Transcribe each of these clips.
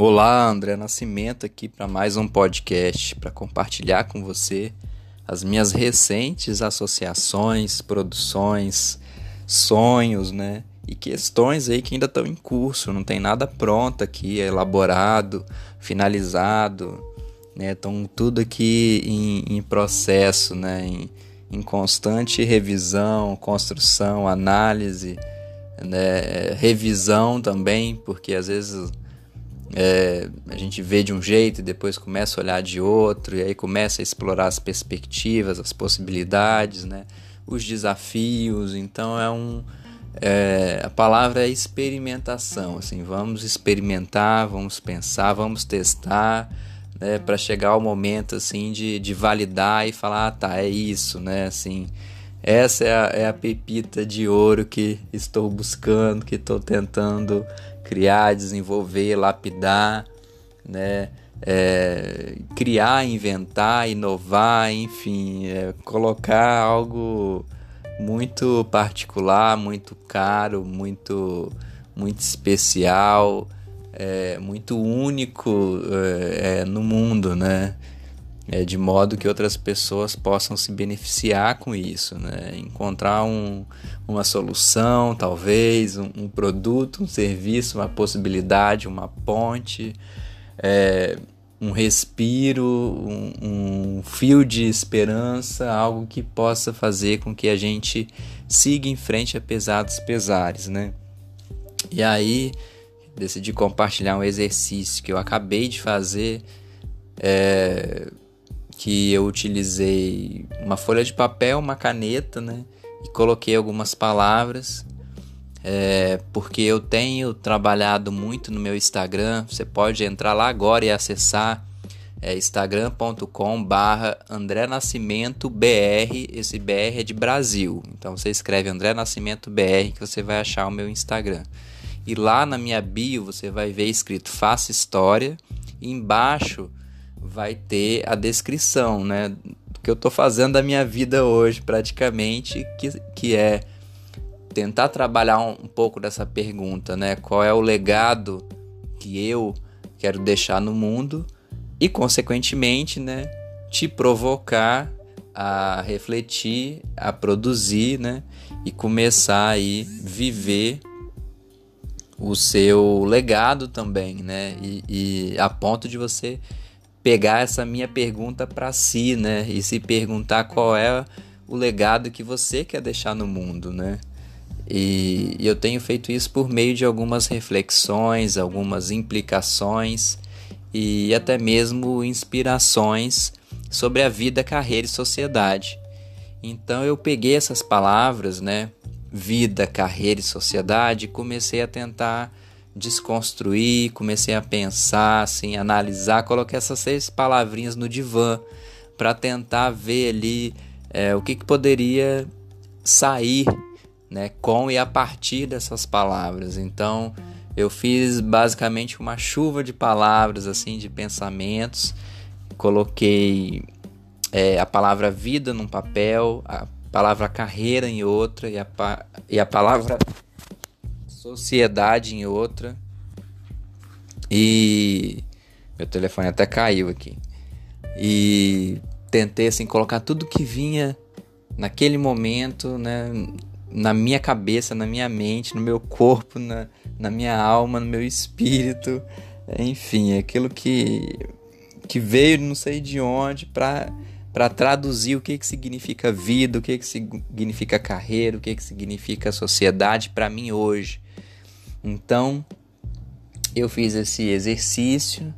Olá, André Nascimento aqui para mais um podcast para compartilhar com você as minhas recentes associações, produções, sonhos, né? E questões aí que ainda estão em curso, não tem nada pronto aqui, elaborado, finalizado, né? Estão tudo aqui em, em processo, né? Em, em constante revisão, construção, análise, né? revisão também, porque às vezes é, a gente vê de um jeito e depois começa a olhar de outro, e aí começa a explorar as perspectivas, as possibilidades, né? os desafios. Então é um. É, a palavra é experimentação. Assim, vamos experimentar, vamos pensar, vamos testar. Né, para chegar ao momento assim de, de validar e falar ah, tá é isso né assim essa é a, é a pepita de ouro que estou buscando que estou tentando criar, desenvolver, lapidar, né? É, criar, inventar, inovar, enfim, é, colocar algo muito particular, muito caro, muito, muito especial, é, muito único é, é, no mundo, né? É, de modo que outras pessoas possam se beneficiar com isso, né? encontrar um, uma solução, talvez, um, um, produto, um serviço, uma possibilidade, uma ponte, é, um respiro, um, um fio de esperança, algo que possa fazer com que a gente siga em frente apesar dos pesares. Né? E aí decidi compartilhar um exercício que eu acabei de fazer. É, que eu utilizei uma folha de papel, uma caneta, né? E coloquei algumas palavras, é, porque eu tenho trabalhado muito no meu Instagram. Você pode entrar lá agora e acessar é, instagram.com barra André esse BR é de Brasil, então você escreve André Nascimento BR que você vai achar o meu Instagram. E lá na minha bio você vai ver escrito Faça História, e embaixo vai ter a descrição, né? Do que eu estou fazendo da minha vida hoje, praticamente, que, que é tentar trabalhar um, um pouco dessa pergunta, né? Qual é o legado que eu quero deixar no mundo e, consequentemente, né? Te provocar a refletir, a produzir, né? E começar aí viver o seu legado também, né? E, e a ponto de você pegar essa minha pergunta para si, né? E se perguntar qual é o legado que você quer deixar no mundo, né? E, eu tenho feito isso por meio de algumas reflexões, algumas implicações e até mesmo inspirações sobre a vida, carreira e sociedade. Então eu peguei essas palavras, né? Vida, carreira e sociedade, e comecei a tentar desconstruir, comecei a pensar, assim, analisar, coloquei essas seis palavrinhas no divã para tentar ver ali é, o que, que poderia sair né, com e a partir dessas palavras. Então eu fiz basicamente uma chuva de palavras, assim, de pensamentos, coloquei é, a palavra vida num papel, a palavra carreira em outra e a, e a palavra sociedade em outra. E meu telefone até caiu aqui. E tentei assim colocar tudo que vinha naquele momento, né, na minha cabeça, na minha mente, no meu corpo, na, na minha alma, no meu espírito, enfim, aquilo que que veio não sei de onde para para traduzir o que, que significa vida, o que, que significa carreira, o que, que significa sociedade para mim hoje. Então, eu fiz esse exercício.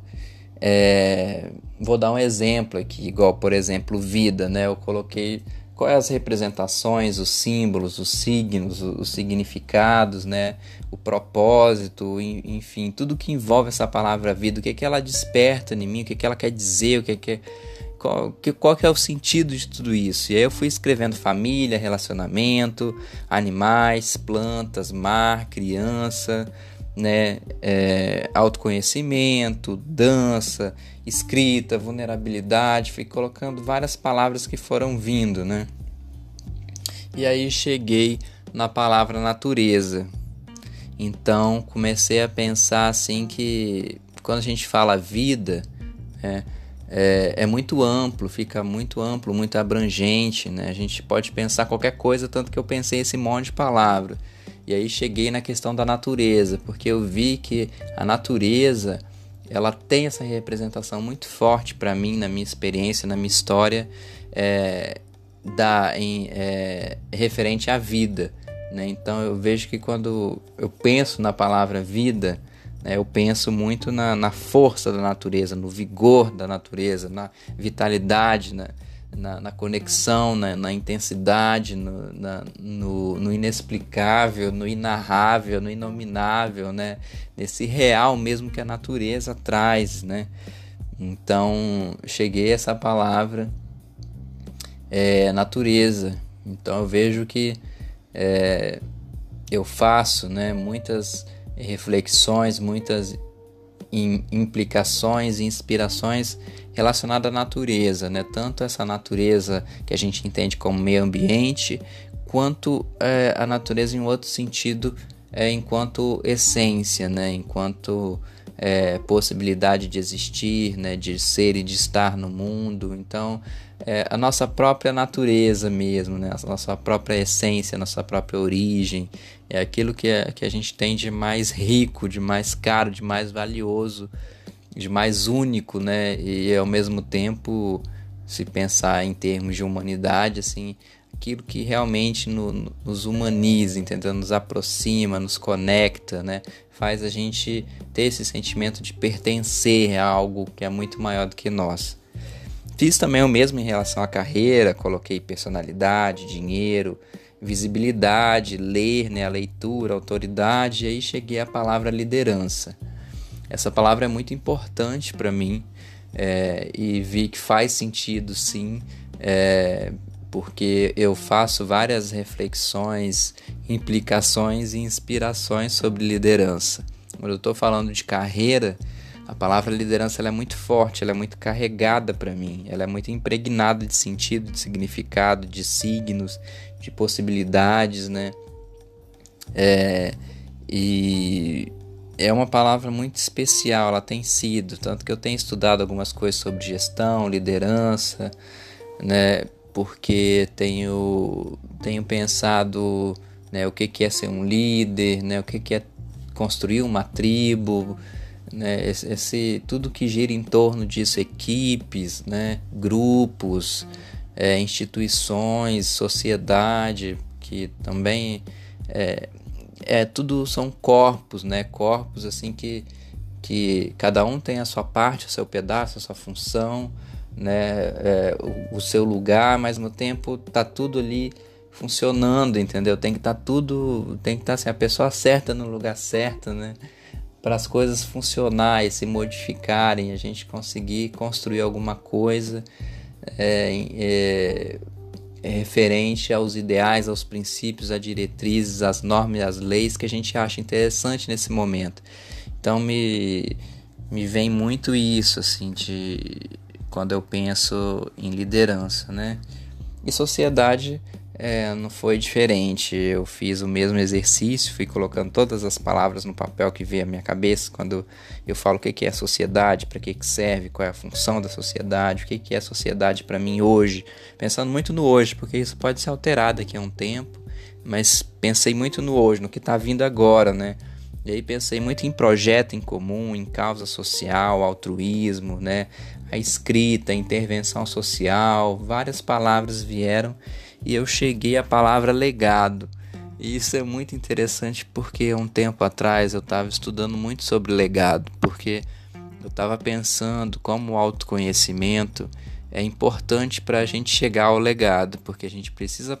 É, vou dar um exemplo aqui, igual por exemplo vida, né? Eu coloquei quais as representações, os símbolos, os signos, os significados, né? O propósito, enfim, tudo que envolve essa palavra vida, o que é que ela desperta em mim, o que é que ela quer dizer, o que é que qual, que, qual que é o sentido de tudo isso? E aí eu fui escrevendo família, relacionamento, animais, plantas, mar, criança, né, é, autoconhecimento, dança, escrita, vulnerabilidade, fui colocando várias palavras que foram vindo, né? E aí cheguei na palavra natureza. Então comecei a pensar assim que quando a gente fala vida, é, é, é, muito amplo, fica muito amplo, muito abrangente, né? A gente pode pensar qualquer coisa, tanto que eu pensei esse monte de palavra. E aí cheguei na questão da natureza, porque eu vi que a natureza ela tem essa representação muito forte para mim, na minha experiência, na minha história, é, da, em, é, referente à vida. Né? Então eu vejo que quando eu penso na palavra vida, eu penso muito na, na, força da natureza, no vigor da natureza, na vitalidade, né? na, na conexão, na, na intensidade, no, na, no, no, inexplicável, no inarrável, no inominável, né? Nesse real mesmo que a natureza traz, né? Então, cheguei a essa palavra é, natureza. Então, eu vejo que é, eu faço, né? Muitas reflexões, muitas implicações e inspirações relacionada à natureza, né? tanto essa natureza que a gente entende como meio ambiente, quanto é, a natureza em outro sentido, é, enquanto essência, né? enquanto é, possibilidade de existir, né? de ser e de estar no mundo. Então, é, a nossa própria natureza mesmo, né? a nossa própria essência, a nossa própria origem, é aquilo que, é, que a gente tem de mais rico, de mais caro, de mais valioso de mais único, né? E ao mesmo tempo, se pensar em termos de humanidade, assim, aquilo que realmente no, nos humaniza, entendeu? Nos aproxima, nos conecta, né? Faz a gente ter esse sentimento de pertencer a algo que é muito maior do que nós. Fiz também o mesmo em relação à carreira, coloquei personalidade, dinheiro, visibilidade, ler, né, a leitura, autoridade, e aí cheguei à palavra liderança. Essa palavra é muito importante para mim é, e vi que faz sentido sim, é, porque eu faço várias reflexões, implicações e inspirações sobre liderança. Quando eu estou falando de carreira, a palavra liderança é muito forte, ela é muito carregada para mim, ela é muito impregnada de sentido, de significado, de signos, de possibilidades, né? É, e é uma palavra muito especial, ela tem sido, tanto que eu tenho estudado algumas coisas sobre gestão, liderança, né? Porque tenho, tenho pensado né, o que, que é ser um líder, né, o que, que é construir uma tribo, né, esse, tudo que gira em torno disso, equipes, né, grupos, é, instituições, sociedade, que também é, é tudo são corpos, né? Corpos assim que que cada um tem a sua parte, o seu pedaço, a sua função, né? É, o, o, seu lugar, mas no tempo tá tudo ali funcionando, entendeu? Tem que estar tá tudo, tem que estar tá, assim, a pessoa certa no lugar certo, né? Para as coisas funcionarem, se modificarem, a gente conseguir construir alguma coisa. É, é, é referente aos ideais, aos princípios, às diretrizes, às normas, às leis que a gente acha interessante nesse momento. Então me, me vem muito isso assim de quando eu penso em liderança, né? E sociedade é, não foi diferente. Eu fiz o mesmo exercício, fui colocando todas as palavras no papel que veio à minha cabeça quando eu falo o que é a sociedade, para que serve, qual é a função da sociedade, o que é a sociedade para mim hoje. Pensando muito no hoje, porque isso pode ser alterado daqui a um tempo, mas pensei muito no hoje, no que está vindo agora, né? E aí pensei muito em projeto em comum, em causa social, altruísmo, né? A escrita, a intervenção social, várias palavras vieram e eu cheguei à palavra legado. E isso é muito interessante porque um tempo atrás eu estava estudando muito sobre legado, porque eu estava pensando como o autoconhecimento é importante para a gente chegar ao legado, porque a gente precisa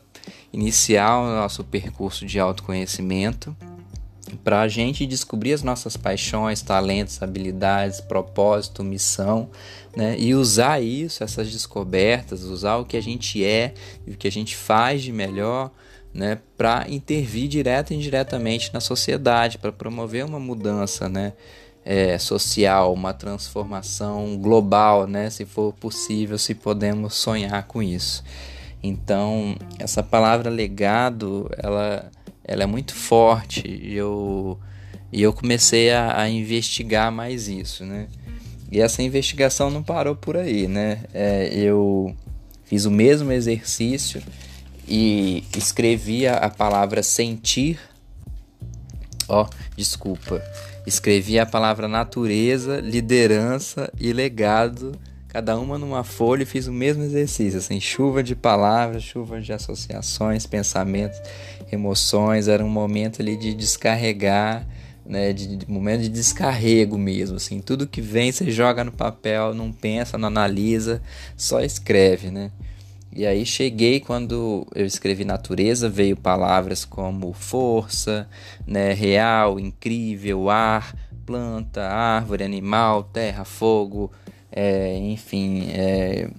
iniciar o nosso percurso de autoconhecimento para a gente descobrir as nossas paixões, talentos, habilidades, propósito, missão, né? E usar isso, essas descobertas, usar o que a gente é e o que a gente faz de melhor, né? Para intervir direta e indiretamente na sociedade, para promover uma mudança, né? É, social, uma transformação global, né? Se for possível, se podemos sonhar com isso. Então, essa palavra legado, ela ela é muito forte. Eu, E eu comecei a, a investigar mais isso, né? E essa investigação não parou por aí, né? É, eu fiz o mesmo exercício e escrevi a, palavra sentir. Ó, oh, desculpa. Escrevi a palavra natureza, liderança e legado cada uma numa folha e fiz o mesmo exercício, assim, chuva de palavras, chuva de associações, pensamentos, emoções, era um momento ali de descarregar, né, de, de momento de descarrego mesmo, assim, tudo que vem você joga no papel, não pensa, não analisa, só escreve, né? E aí cheguei quando eu escrevi natureza, veio palavras como força, né, real, incrível, ar, planta, árvore, animal, terra, fogo, é, enfim, é,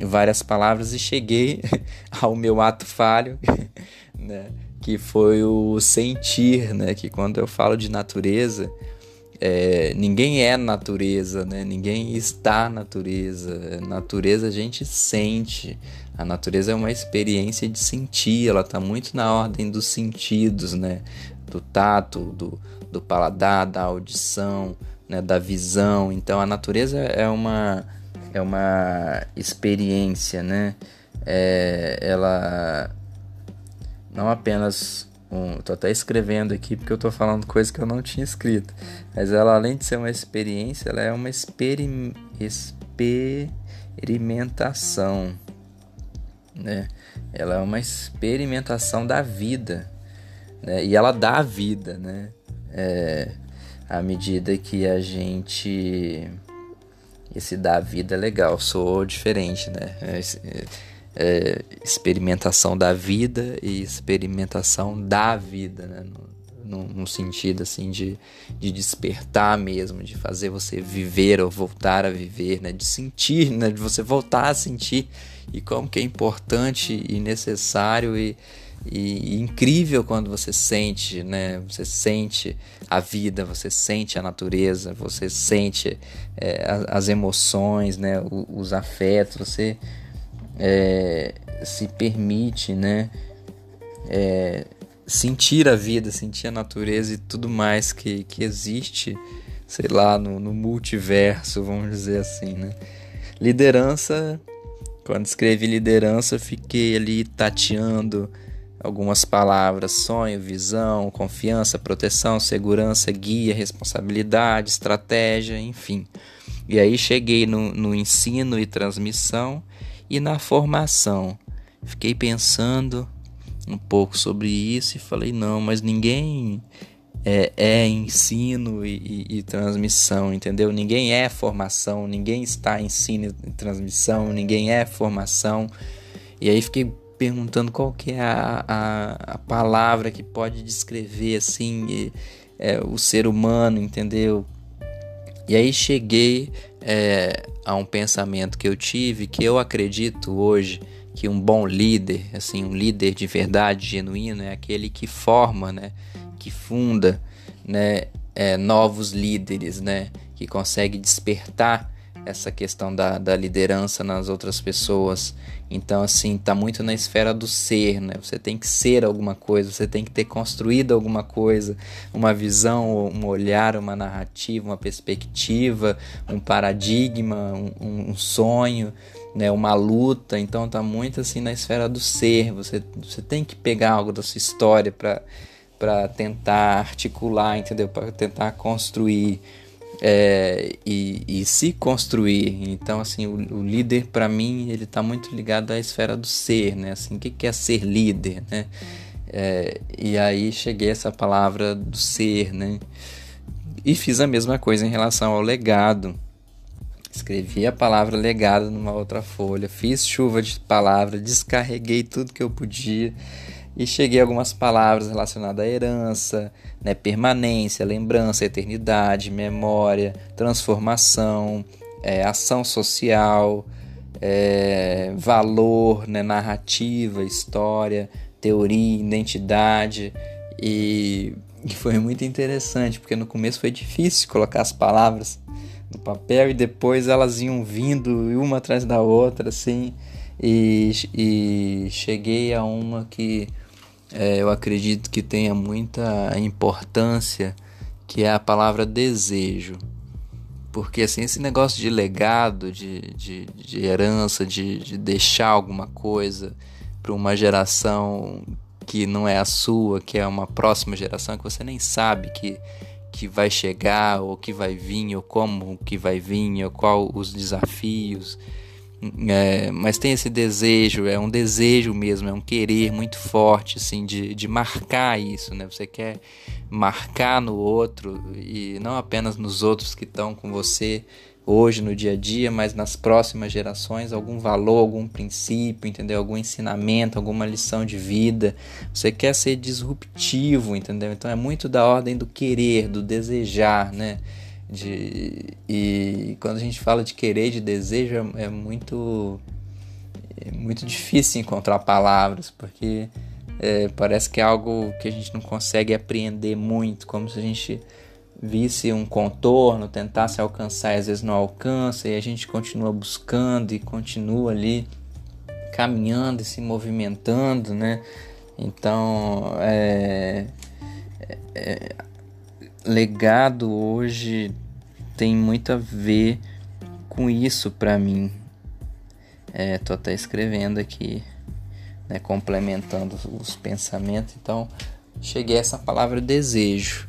várias palavras e cheguei ao meu ato falho, né, que foi o sentir, né, que quando eu falo de natureza, é, ninguém é natureza, né, ninguém está natureza, natureza a gente sente, a natureza é uma experiência de sentir, ela está muito na ordem dos sentidos, né, do tato, do, do paladar, da audição, né, da visão. Então a natureza é uma é uma experiência, né? É, ela não apenas um, tô até escrevendo aqui porque eu tô falando coisa que eu não tinha escrito, mas ela além de ser uma experiência, ela é uma experim, experimentação, né? Ela é uma experimentação da vida, né? E ela dá vida, né? É, à medida que a gente. Esse da vida é legal, sou diferente, né? É, é, é, experimentação da vida e experimentação da vida, né? No, no, sentido assim de, de despertar mesmo, de fazer você viver ou voltar a viver, né? De sentir, né? De você voltar a sentir e como que é importante e necessário e, e, incrível quando você sente, né? Você sente a vida, você sente a natureza, você sente é, as, as, emoções, né? Os, os afetos, você é, se permite, né? É, sentir a vida, sentir a natureza e tudo mais que, que existe, sei lá, no, no multiverso, vamos dizer assim, né? Liderança, quando escrevi liderança, fiquei ali tateando algumas palavras: sonho, visão, confiança, proteção, segurança, guia, responsabilidade, estratégia, enfim. E aí cheguei no, no ensino e transmissão e na formação. Fiquei pensando um pouco sobre isso e falei: não, mas ninguém é, é ensino e, e, e, transmissão, entendeu? Ninguém é formação, ninguém está em ensino e transmissão, ninguém é formação. E aí fiquei perguntando qual que é a, a, a palavra que pode descrever assim é, o ser humano, entendeu? E aí cheguei é, a um pensamento que eu tive que eu acredito hoje que um bom líder, assim, um líder de verdade, genuíno, é aquele que forma, né, que funda, né, é, novos líderes, né, que consegue despertar essa questão da, da liderança nas outras pessoas. Então, assim, tá muito na esfera do ser, né? Você tem que ser alguma coisa, você tem que ter construído alguma coisa, uma visão, um olhar, uma narrativa, uma perspectiva, um paradigma, um, um sonho, né? Uma luta. Então, tá muito assim na esfera do ser. Você, você tem que pegar algo da sua história para tentar articular, entendeu? Para tentar construir é, e, e, se construir. Então, assim, o, o líder, para mim, ele está muito ligado à esfera do ser, né? Assim, o que é ser líder, né? É, e aí cheguei a essa palavra do ser, né? E fiz a mesma coisa em relação ao legado. Escrevi a palavra legado numa outra folha, fiz chuva de palavra, descarreguei tudo que eu podia e cheguei a algumas palavras relacionadas à herança, né, permanência, lembrança, eternidade, memória, transformação, é, ação social, é, valor, né, narrativa, história, teoria, identidade. E, e foi muito interessante porque no começo foi difícil colocar as palavras no papel e depois elas iam vindo uma atrás da outra assim. E, e cheguei a uma que é, eu acredito que tenha muita importância, que é a palavra desejo. Porque assim, esse negócio de legado, de, de, de herança, de, de deixar alguma coisa para uma geração que não é a sua, que é uma próxima geração que você nem sabe que, que vai chegar, ou que vai vir, ou como que vai vir, ou qual os desafios. É, mas tem esse desejo, é um desejo mesmo, é um querer muito forte, assim, de, de marcar isso, né? Você quer marcar no outro e não apenas nos outros que estão com você hoje no dia a dia, mas nas próximas gerações, algum valor, algum princípio, entendeu? Algum ensinamento, alguma lição de vida. Você quer ser disruptivo, entendeu? Então é muito da ordem do querer, do desejar, né? De, e quando a gente fala de querer, de desejo, é, é muito é muito difícil encontrar palavras, porque é, parece que é algo que a gente não consegue apreender muito, como se a gente visse um contorno, tentasse alcançar e às vezes não alcança, e a gente continua buscando e continua ali caminhando e se movimentando, né? Então, é, é, é legado hoje tem muito a ver com isso para mim. É, tô até escrevendo aqui, né, complementando os pensamentos. Então, cheguei a essa palavra desejo.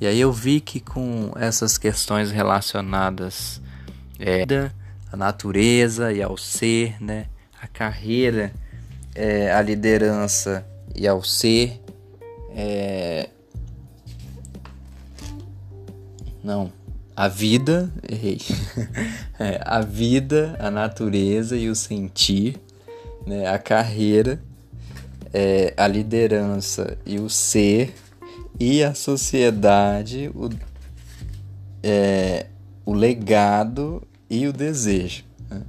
E aí eu vi que com essas questões relacionadas é, à natureza e ao ser, né, a carreira, é, a liderança e ao ser, é, não, a vida, errei. É, a vida, a natureza e o sentir, né? a carreira, é, a liderança e o ser, e a sociedade, o, é, o legado e o desejo. Né?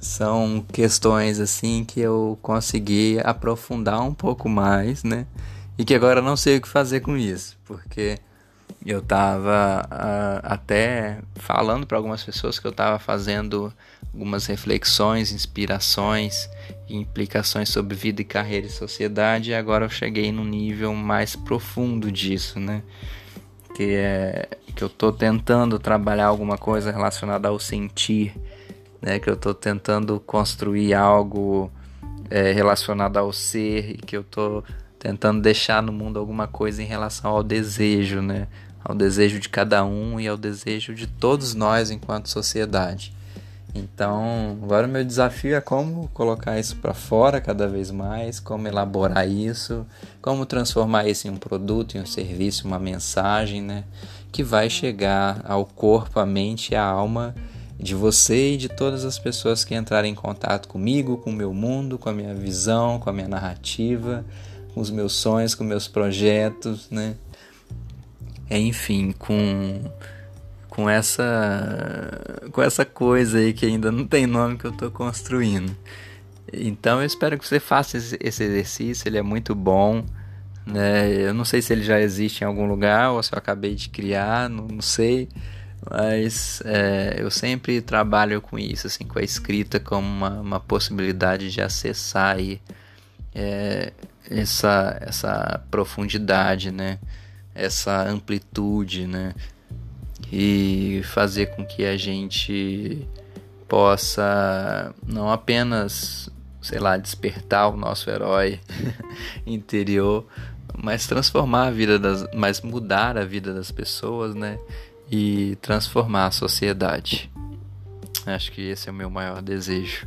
São questões assim que eu consegui aprofundar um pouco mais, né? E que agora não sei o que fazer com isso, porque eu estava uh, até falando para algumas pessoas que eu estava fazendo algumas reflexões, inspirações e implicações sobre vida e carreira e sociedade, e agora eu cheguei num nível mais profundo disso, né? Que é que eu estou tentando trabalhar alguma coisa relacionada ao sentir, né? Que eu estou tentando construir algo é, relacionado ao ser e que eu estou tentando deixar no mundo alguma coisa em relação ao desejo, né? ao desejo de cada um e ao desejo de todos nós enquanto sociedade. Então, agora o meu desafio é como colocar isso para fora cada vez mais, como elaborar isso, como transformar isso em um produto, em um serviço, uma mensagem, né, que vai chegar ao corpo, à mente e à alma de você e de todas as pessoas que entrarem em contato comigo, com o meu mundo, com a minha visão, com a minha narrativa, com os meus sonhos, com meus projetos, né? É, enfim, com com essa com essa coisa aí que ainda não tem nome que eu estou construindo. Então eu espero que você faça esse exercício, ele é muito bom. Né? Eu não sei se ele já existe em algum lugar ou se eu acabei de criar, não, não sei. Mas é, eu sempre trabalho com isso, assim, com a escrita como uma, uma possibilidade de acessar aí, é, essa, essa profundidade, né? essa amplitude, né? E fazer com que a gente possa não apenas, sei lá, despertar o nosso herói interior, mas transformar a vida das, mas mudar a vida das pessoas, né? E transformar a sociedade. Acho que esse é o meu maior desejo.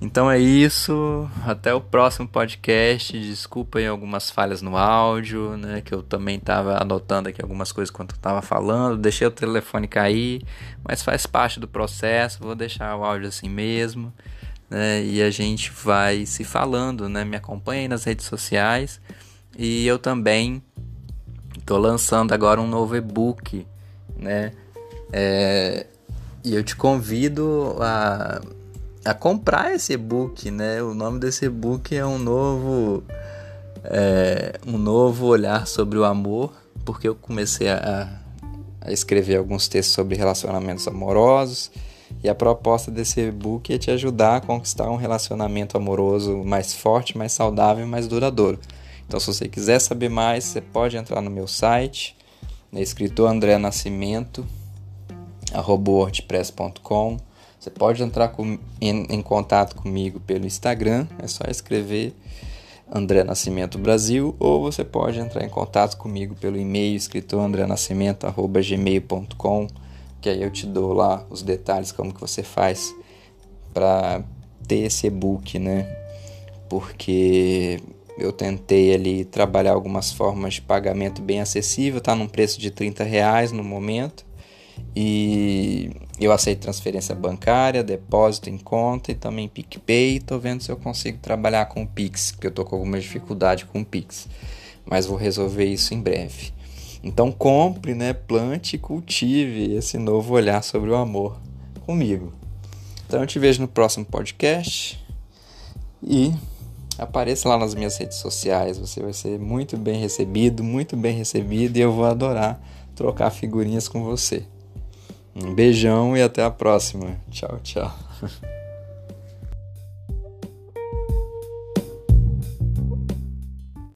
Então é isso. Até o próximo podcast. Desculpem algumas falhas no áudio, né? Que eu também estava anotando aqui algumas coisas quando estava falando. Deixei o telefone cair, mas faz parte do processo. Vou deixar o áudio assim mesmo. Né? E a gente vai se falando, né? Me acompanhe nas redes sociais. E eu também estou lançando agora um novo e-book, né? É... E eu te convido a a comprar esse e-book, né? O nome desse e-book é um novo é, um novo olhar sobre o amor, porque eu comecei a, a escrever alguns textos sobre relacionamentos amorosos e a proposta desse e-book é te ajudar a conquistar um relacionamento amoroso mais forte, mais saudável e mais duradouro. Então, se você quiser saber mais, você pode entrar no meu site é escritor André Nascimento, wordpress.com. Você pode entrar com, em, em, contato comigo pelo Instagram, é só escrever André Nascimento Brasil, ou você pode entrar em contato comigo pelo e-mail escritor andrenascimento.gmail.com, que aí eu te dou lá os detalhes como que você faz para ter esse e-book, né? Porque eu tentei ali trabalhar algumas formas de pagamento bem acessível, tá num preço de 30 reais no momento. E eu aceito transferência bancária, depósito em conta e também PicPay. Estou vendo se eu consigo trabalhar com o Pix, porque eu estou com alguma dificuldade com o Pix. Mas vou resolver isso em breve. Então compre, né, plante e cultive esse novo olhar sobre o amor comigo. Então eu te vejo no próximo podcast e apareça lá nas minhas redes sociais. Você vai ser muito bem recebido, muito bem recebido e eu vou adorar trocar figurinhas com você. Um beijão e até a próxima. Tchau, tchau.